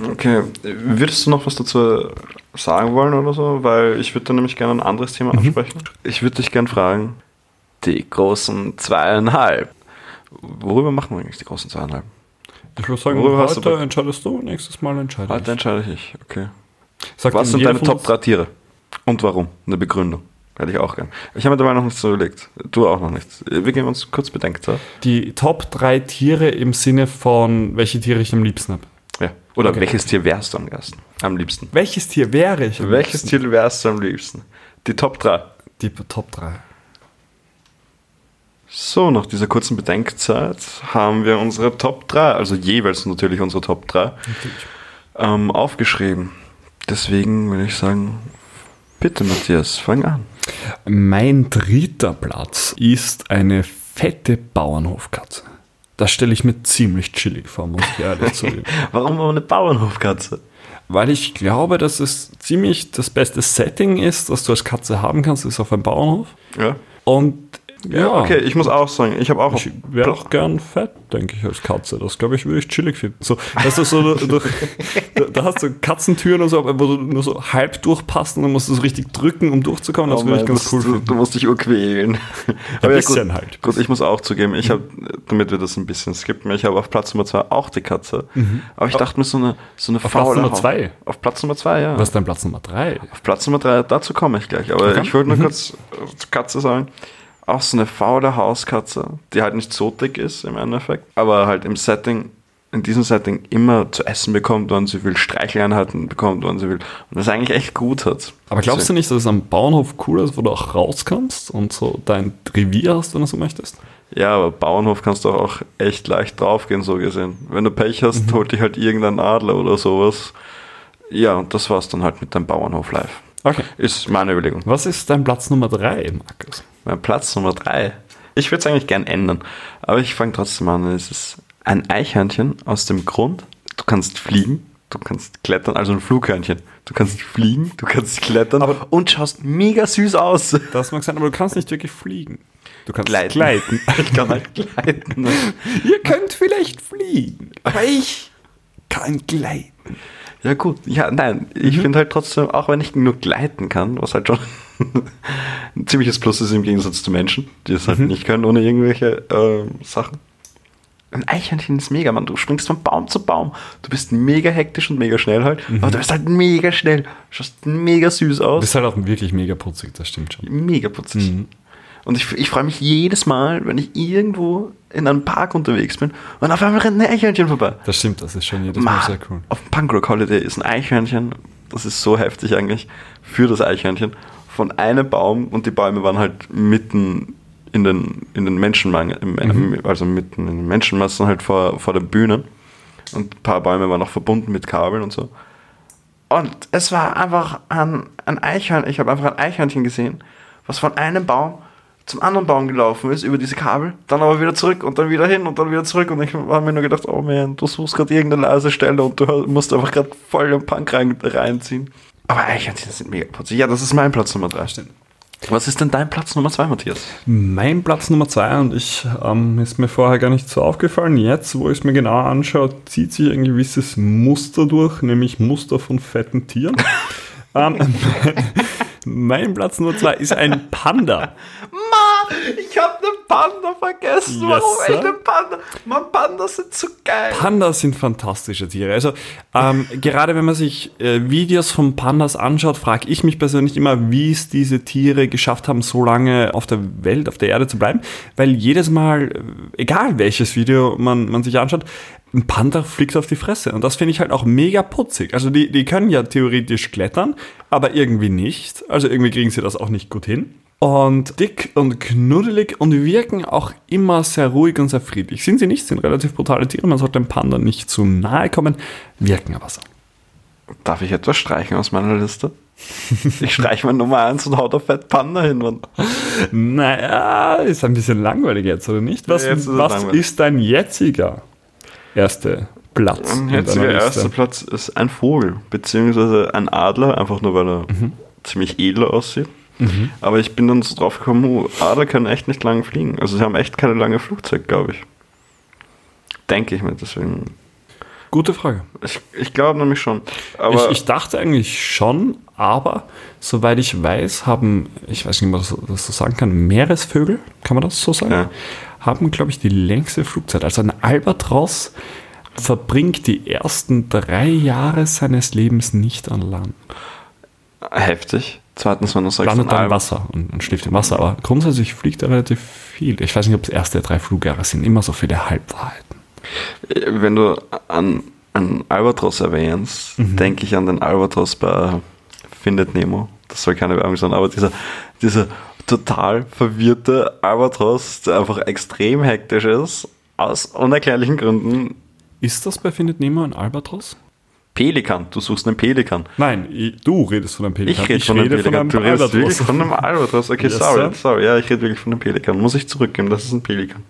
Okay, würdest du noch was dazu sagen wollen oder so? Weil ich würde da nämlich gerne ein anderes Thema Mhm. ansprechen. Ich würde dich gerne fragen, die großen zweieinhalb. Worüber machen wir eigentlich die großen zweieinhalb? Ich würde sagen, Worüber hast du heute entscheidest du, nächstes Mal entscheide Heute ich. entscheide ich. Okay. Sagt Was sind deine Top uns- 3 Tiere? Und warum? Eine Begründung. Hätte ich auch gern. Ich habe mir dabei noch nichts überlegt. Du auch noch nichts. Wir geben uns kurz Bedenkzeit. Die Top 3 Tiere im Sinne von, welche Tiere ich am liebsten habe. Ja. Oder Okay. welches Tier wärst du am ersten? Am liebsten. Welches Tier wäre ich? am Welches liebsten? Tier wärst du am liebsten? Die Top 3. Die Top 3. So, nach dieser kurzen Bedenkzeit haben wir unsere Top 3, also jeweils natürlich unsere Top 3, ähm, aufgeschrieben. Deswegen würde ich sagen, bitte Matthias, fang an. Mein dritter Platz ist eine fette Bauernhofkatze. Das stelle ich mir ziemlich chillig vor, muss ich ehrlich zugeben. Warum aber eine Bauernhofkatze? Weil ich glaube, dass es ziemlich das beste Setting ist, das du als Katze haben kannst, ist auf einem Bauernhof. Ja. Und Ja, okay, ich muss auch sagen, ich habe auch. Ich wäre auch gern fett, denke ich, als Katze. Das glaube ich, würde ich chillig finden. So, weißt du, so, du, da, da hast du Katzentüren und so, wo du nur so halb durchpasst und dann musst du so richtig drücken, um durchzukommen. Das Oh würde ich ganz cool du, finden. du musst dich urquälen. Ein ja, bisschen gut, halt. Gut, ich muss auch zugeben, ich habe, damit wir das ein bisschen skippen, ich habe auf Platz Nummer zwei auch die Katze. Aber ich dachte mir so eine, so eine Mhm. Auf Platz Nummer Hau- zwei? Auf Platz Nummer zwei, ja. Was ist dein Platz Nummer drei? Auf Platz Nummer drei, dazu komme ich gleich. Aber Okay. ich wollte nur kurz äh, zur Katze sagen. Auch so eine faule Hauskatze, die halt nicht so dick ist im Endeffekt, aber halt im Setting, in diesem Setting immer zu essen bekommt, wann sie will, Streicheleinheiten bekommt, wann sie will. Und das eigentlich echt gut hat. Aber glaubst du nicht, dass es am Bauernhof cool ist, wo du auch rauskommst und so dein Revier hast, wenn du so möchtest? Ja, aber Bauernhof kannst du auch echt leicht draufgehen, so gesehen. Wenn du Pech hast, holt dich halt irgendein Adler oder sowas. Ja, und das war's dann halt mit deinem Bauernhof live. Okay. Ist meine Überlegung. Was ist dein Platz Nummer drei, Markus? Mein Platz Nummer drei. Ich würde es eigentlich gern ändern, aber ich fange trotzdem an. Es ist ein Eichhörnchen aus dem Grund, du kannst fliegen, du kannst klettern, also ein Flughörnchen. Du kannst fliegen, du kannst klettern Aber- und schaust mega süß aus. Das mag sein, aber du kannst nicht wirklich fliegen. Du kannst Gleiten. gleiten. Ich kann halt gleiten. Ihr könnt vielleicht fliegen, aber ich kann gleiten. Ja gut, ja, nein, ich finde halt trotzdem, auch wenn ich nur gleiten kann, was halt schon ein ziemliches Plus ist im Gegensatz zu Menschen, die es halt nicht können ohne irgendwelche äh, Sachen. Ein Eichhörnchen ist mega, Mann. Du springst von Baum zu Baum. Du bist mega hektisch und mega schnell halt. Aber du bist halt mega schnell. Schaust mega süß Du aus. bist halt auch wirklich mega putzig, das stimmt schon. Mega putzig. Und ich, ich freue mich jedes Mal, wenn ich irgendwo in einem Park unterwegs bin und auf einmal rennt ein Eichhörnchen vorbei. Das stimmt, das ist schon jedes Mal Mann, sehr cool. Auf dem Punkrock Holiday ist ein Eichhörnchen, das ist so heftig eigentlich, für das Eichhörnchen, von einem Baum und die Bäume waren halt mitten in den, in den Menschenmengen, im, Mhm. also mitten in den Menschenmassen halt vor, vor der Bühne. Und ein paar Bäume waren auch verbunden mit Kabeln und so. Und es war einfach ein, ein Eichhörnchen, ich habe einfach ein Eichhörnchen gesehen, was von einem Baum zum anderen Baum gelaufen ist, über diese Kabel, dann aber wieder zurück und dann wieder hin und dann wieder zurück. Und ich habe mir nur gedacht, oh man, du suchst gerade irgendeine leise Stelle und du musst einfach gerade voll den Punk rein, reinziehen. Aber Eichhörnchen sind mega putzig. Ja, das ist mein Platz Nummer drei. Stimmt. Was ist denn dein Platz Nummer zwei, Matthias? Mein Platz Nummer zwei, und ich ähm, ist mir vorher gar nicht so aufgefallen, jetzt, wo ich es mir genauer anschaue, zieht sich ein gewisses Muster durch, nämlich Muster von fetten Tieren. ähm, mein Platz Nummer zwei ist ein Panda. Ma, ich habe den Panda vergessen. Yes, Warum echt sir? den Panda? Mann, Pandas sind so geil. Pandas sind fantastische Tiere. Also ähm, gerade wenn man sich äh, Videos von Pandas anschaut, frage ich mich persönlich immer, wie es diese Tiere geschafft haben, so lange auf der Welt, auf der Erde zu bleiben. Weil jedes Mal, äh, egal welches Video man, man sich anschaut, ein Panda fliegt auf die Fresse. Und das finde ich halt auch mega putzig. Also die, die können ja theoretisch klettern, aber irgendwie nicht. Also irgendwie kriegen sie das auch nicht gut hin. Und dick und knuddelig und wirken auch immer sehr ruhig und sehr friedlich. Sind sie nicht, sind relativ brutale Tiere, man sollte dem Panda nicht zu nahe kommen, wirken aber so. Darf ich etwas streichen aus meiner Liste? Ich streiche mein Nummer eins und hau da Fett Panda hin, Mann. Naja, ist ein bisschen langweilig jetzt, oder nicht? Was, Ja, ist was ist dein jetziger erster Platz? Mein in jetziger erster Platz ist ein Vogel, beziehungsweise ein Adler, einfach nur weil er Mhm. ziemlich edel aussieht. Aber ich bin dann so drauf gekommen, oh, Adler können echt nicht lange fliegen. Also sie haben echt keine lange Flugzeit, glaube ich. Denke ich mir, deswegen. Gute Frage. Ich, ich glaube nämlich schon. Aber ich, ich dachte eigentlich schon, aber soweit ich weiß, haben, ich weiß nicht, ob man das, das so sagen kann, Meeresvögel, kann man das so sagen, Ja. Haben, glaube ich, die längste Flugzeit. Also ein Albatros verbringt die ersten drei Jahre seines Lebens nicht an Land. heftig. Zweitens, wenn du sagst, Landet dann im Wasser und, und schläft im Wasser. Aber grundsätzlich fliegt er relativ viel. Ich weiß nicht, ob es erste drei Flugjahre sind. Immer so viele Halbwahrheiten. wenn du an, an Albatros erwähnst, Mhm. denke ich an den Albatros bei Findet Nemo. Das soll keine Werbung sein, aber dieser, dieser total verwirrte Albatros, der einfach extrem hektisch ist, aus unerklärlichen Gründen. Ist das bei Findet Nemo ein Albatros? Pelikan, du suchst einen Pelikan. Nein, i- du redest von einem Pelikan. Ich rede von einem Pelikan. du redest wirklich von einem Albatros. Okay, Yes, sorry, sir. sorry. Ja, ich rede wirklich von einem Pelikan. Muss ich zurückgeben, das ist ein Pelikan.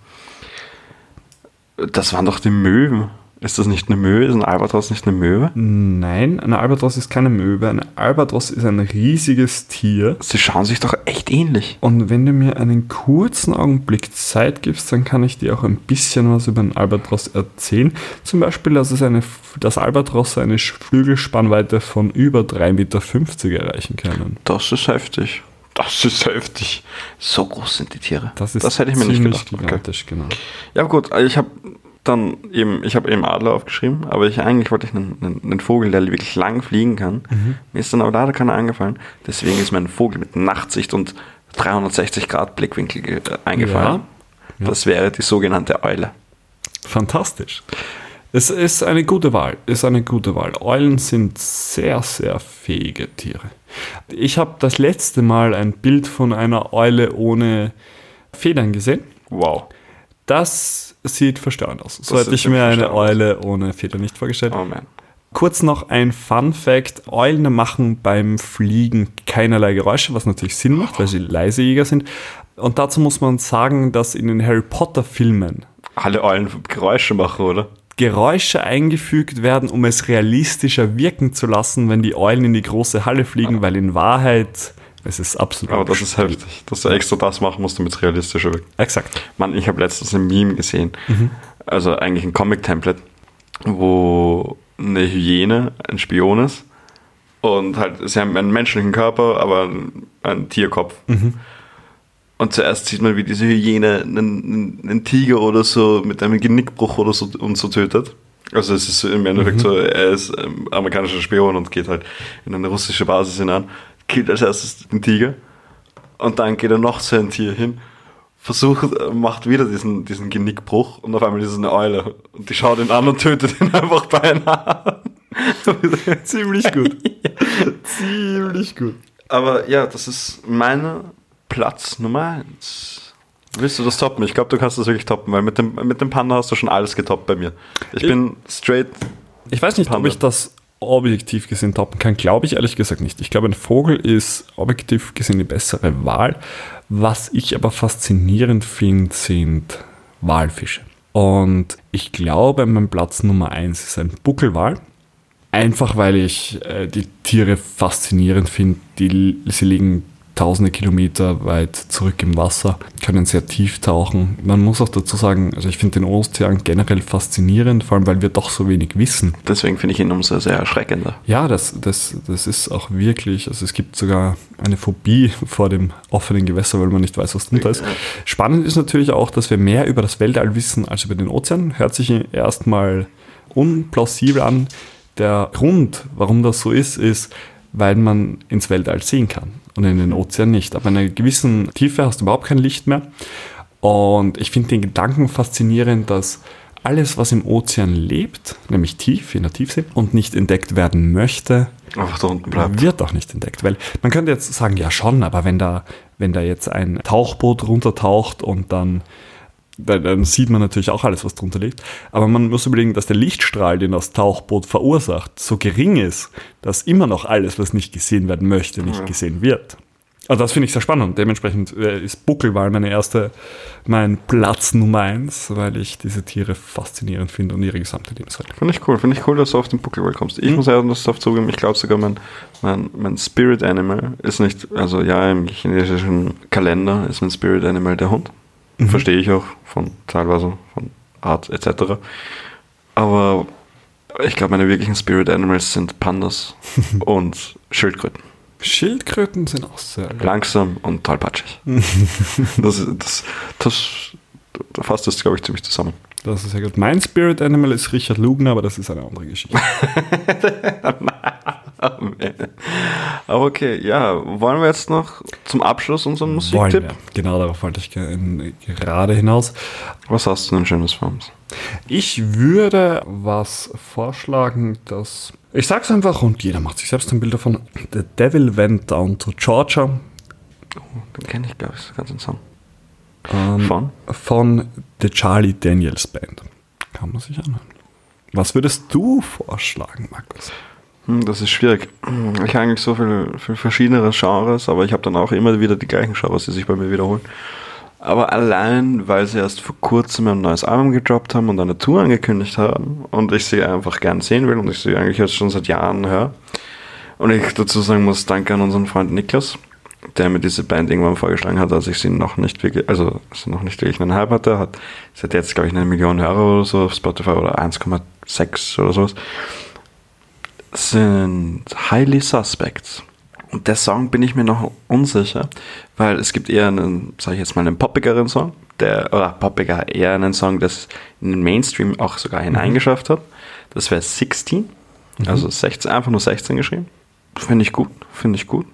Das waren doch die Möwen. Ist das nicht eine Möwe? Ist ein Albatros nicht eine Möwe? Nein, ein Albatros ist keine Möwe. Ein Albatros ist ein riesiges Tier. Sie schauen sich doch echt ähnlich. Und wenn du mir einen kurzen Augenblick Zeit gibst, dann kann ich dir auch ein bisschen was über einen Albatros erzählen. Zum Beispiel, dass es eine, das Albatros eine Flügelspannweite von über 3,50 Meter erreichen können. Das ist heftig. Das ist heftig. So groß sind die Tiere. Das, ist das hätte ich mir nicht gedacht. Gigantisch, okay. genau. Ja gut, ich habe dann eben, ich habe eben Adler aufgeschrieben, aber ich eigentlich wollte ich einen, einen, einen Vogel, der wirklich lang fliegen kann. Mhm. Mir ist dann aber leider keiner eingefallen. Deswegen ist mir ein Vogel mit Nachtsicht und 360 Grad Blickwinkel äh, eingefallen. Ja. Ja. Das wäre die sogenannte Eule. Fantastisch. Es ist eine gute Wahl. Ist eine gute Wahl. Eulen sind sehr, sehr fähige Tiere. Ich habe das letzte Mal ein Bild von einer Eule ohne Federn gesehen. Wow. Das sieht verstörend aus. So hätte ich mir eine Eule ohne Feder nicht vorgestellt. Oh man. Kurz noch ein Fun Fact: Eulen machen beim Fliegen keinerlei Geräusche, was natürlich Sinn macht, weil sie leise Jäger sind. Und dazu muss man sagen, dass in den Harry Potter Filmen alle Eulen Geräusche machen, oder? Geräusche eingefügt werden, um es realistischer wirken zu lassen, wenn die Eulen in die große Halle fliegen, weil in Wahrheit es ist absolut. Aber das ist heftig, dass du extra das machen musst, damit es realistischer wirkt. Exakt. Mann, ich habe letztens ein Meme gesehen, mhm. also eigentlich ein Comic-Template, wo eine Hyäne ein Spion ist und halt, sie haben einen menschlichen Körper, aber einen, Tierkopf. Mhm. Und zuerst sieht man, wie diese Hyäne einen, einen, Tiger oder so mit einem Genickbruch oder so und so tötet. Also es ist im Endeffekt mhm. so, er ist ähm, amerikanischer Spion und geht halt in eine russische Basis hinein killt als erstes den Tiger und dann geht er noch zu einem Tier hin, versucht, macht wieder diesen, diesen Genickbruch und auf einmal ist es eine Eule und die schaut ihn an und tötet ihn einfach beinahe. Ziemlich gut. Ziemlich gut. Aber ja, das ist meine Platz Nummer eins. Willst du das toppen? Ich glaube, du kannst das wirklich toppen, weil mit dem, mit dem Panda hast du schon alles getoppt bei mir. Ich, ich bin straight. Ich weiß nicht, Panda. ob ich das objektiv gesehen toppen kann, glaube ich ehrlich gesagt nicht. Ich glaube, ein Vogel ist objektiv gesehen die bessere Wahl. Was ich aber faszinierend finde, sind Walfische. Und ich glaube, mein Platz Nummer 1 ist ein Buckelwal. Einfach weil ich äh, die Tiere faszinierend finde. sie liegen tausende Kilometer weit zurück im Wasser, können sehr tief tauchen. Man muss auch dazu sagen, also ich finde den Ozean generell faszinierend, vor allem weil wir doch so wenig wissen. Deswegen finde ich ihn umso sehr erschreckender. Ja, das, das, das ist auch wirklich, also es gibt sogar eine Phobie vor dem offenen Gewässer, weil man nicht weiß, was drunter ist. Spannend ist natürlich auch, dass wir mehr über das Weltall wissen als über den Ozean. Hört sich erstmal unplausibel an. Der Grund, warum das so ist, ist, weil man ins Weltall sehen kann und in den Ozean nicht. Ab einer gewissen Tiefe hast du überhaupt kein Licht mehr. Und ich finde den Gedanken faszinierend, dass alles, was im Ozean lebt, nämlich tief in der Tiefsee und nicht entdeckt werden möchte, einfach da unten bleibt. Wird auch nicht entdeckt. Weil man könnte jetzt sagen, ja schon, aber wenn da, wenn da jetzt ein Tauchboot runtertaucht und dann dann sieht man natürlich auch alles, was drunter liegt. Aber man muss überlegen, dass der Lichtstrahl, den das Tauchboot verursacht, so gering ist, dass immer noch alles, was nicht gesehen werden möchte, nicht ja. gesehen wird. Also das finde ich sehr spannend. Dementsprechend äh, ist Buckelwal meine erste, mein Platz Nummer eins, weil ich diese Tiere faszinierend finde und ihre gesamte Lebenswelt. Finde ich cool. Finde ich cool, dass du auf den Buckelwal kommst. Ich mhm. muss ehrlich darauf zugeben, ich glaube sogar mein, mein, mein Spirit Animal ist nicht, also ja, im chinesischen Kalender ist mein Spirit Animal der Hund. Mhm. Verstehe ich auch von teilweise von Art etc. Aber ich glaube, meine wirklichen Spirit Animals sind Pandas und Schildkröten. Schildkröten sind auch sehr langsam und tollpatschig. das, das, das, das fasst das, glaube ich, ziemlich zusammen. Das ist sehr gut. Mein Spirit Animal ist Richard Lugner, aber das ist eine andere Geschichte. Aber okay, ja, wollen wir jetzt noch zum Abschluss unseren Musiktipp? Genau, darauf wollte ich gerade hinaus. Was hast du denn Schönes für uns? Ich würde was vorschlagen, das. Ich sag's einfach und jeder macht sich selbst ein Bild davon. The Devil Went Down to Georgia. Oh, den kenne ich, glaube ich, den ganzen Song. Ähm, von? Von The Charlie Daniels Band. Kann man sich anhören. Was würdest du vorschlagen, Markus? Hm, das ist schwierig. Ich habe eigentlich so viele, viele verschiedene Genres, aber ich habe dann auch immer wieder die gleichen Genres, die sich bei mir wiederholen. Aber allein, weil sie erst vor kurzem ein neues Album gedroppt haben und eine Tour angekündigt haben und ich sie einfach gern sehen will und ich sie eigentlich jetzt schon seit Jahren höre. Und ich dazu sagen muss, danke an unseren Freund Niklas, der mir diese Band irgendwann vorgeschlagen hat, als ich sie noch nicht wirklich, also noch nicht wirklich einen Hype hatte, hat, sie hat jetzt, glaube ich, eine Million Hörer oder so auf Spotify oder 1,6 oder sowas, sind Highly Suspects. Und der Song bin ich mir noch unsicher, weil es gibt eher einen, sage ich jetzt mal, einen poppigeren Song, der, oder poppiger, eher einen Song, das in den Mainstream auch sogar hineingeschafft hat. Das wäre 16, also 16, einfach nur 16 geschrieben. Finde ich gut, finde ich gut.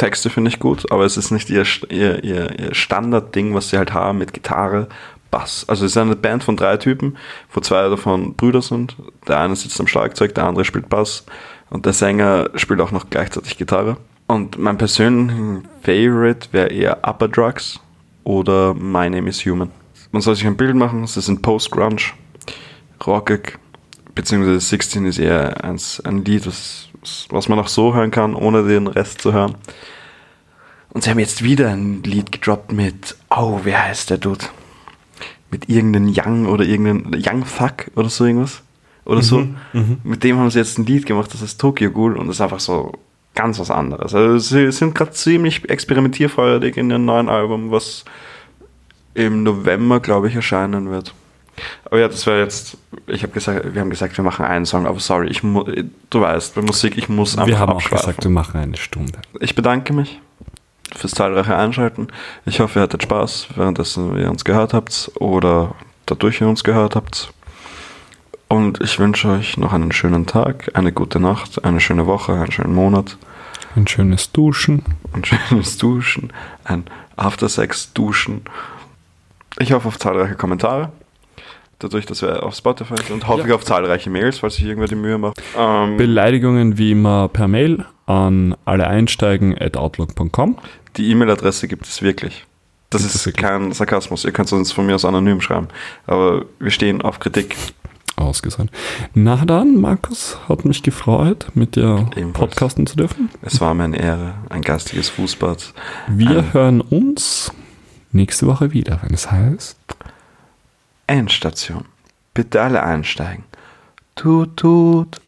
Texte finde ich gut, aber es ist nicht ihr, ihr, ihr, ihr Standardding, was sie halt haben mit Gitarre, Bass. Also es ist eine Band von drei Typen, wo zwei davon Brüder sind. Der eine sitzt am Schlagzeug, der andere spielt Bass und der Sänger spielt auch noch gleichzeitig Gitarre. Und mein persönlicher Favorite wäre eher Upper Drugs oder My Name is Human. Man soll sich ein Bild machen, ist ein Post-Grunge, rockig, beziehungsweise 16 ist eher ein, ein Lied, was, was man auch so hören kann, ohne den Rest zu hören. Und sie haben jetzt wieder ein Lied gedroppt mit, oh, wer heißt der Dude? Mit irgendeinem Young oder irgendeinem Young Fuck oder so irgendwas. Oder so. Mit dem haben sie jetzt ein Lied gemacht, das heißt Tokyo Ghoul und das ist einfach so ganz was anderes. Also sie sind gerade ziemlich experimentierfreudig in ihrem neuen Album, was im November, glaube ich, erscheinen wird. Aber ja, das wäre jetzt, ich habe gesagt, wir haben gesagt, wir machen einen Song, aber sorry, ich du weißt, bei Musik, ich muss einfach Wir haben auch gesagt, wir machen eine Stunde. Ich bedanke mich fürs zahlreiche Einschalten. Ich hoffe, ihr hattet Spaß, währenddessen ihr uns gehört habt oder dadurch ihr uns gehört habt. Und ich wünsche euch noch einen schönen Tag, eine gute Nacht, eine schöne Woche, einen schönen Monat, Ein schönes Duschen. ein schönes Duschen, ein After-Sex-Duschen. Ich hoffe auf zahlreiche Kommentare. Dadurch, dass wir auf Spotify sind, hoffe Ja. ich auf zahlreiche Mails, falls sich irgendwer die Mühe macht. Ähm, Beleidigungen wie immer per Mail an alle einsteigen at outlook.com. Die E-Mail-Adresse gibt es wirklich. Das Gibt ist wirklich? kein Sarkasmus. Ihr könnt es uns von mir aus anonym schreiben. Aber wir stehen auf Kritik. Ausgesagt. Na dann, Markus, hat mich gefreut, mit dir Ebenfalls. podcasten zu dürfen. Es war mir eine Ehre, ein geistiges Fußbad. Wir Ein- hören uns nächste Woche wieder, wenn es heißt. Endstation. Bitte alle einsteigen. Tut, tut.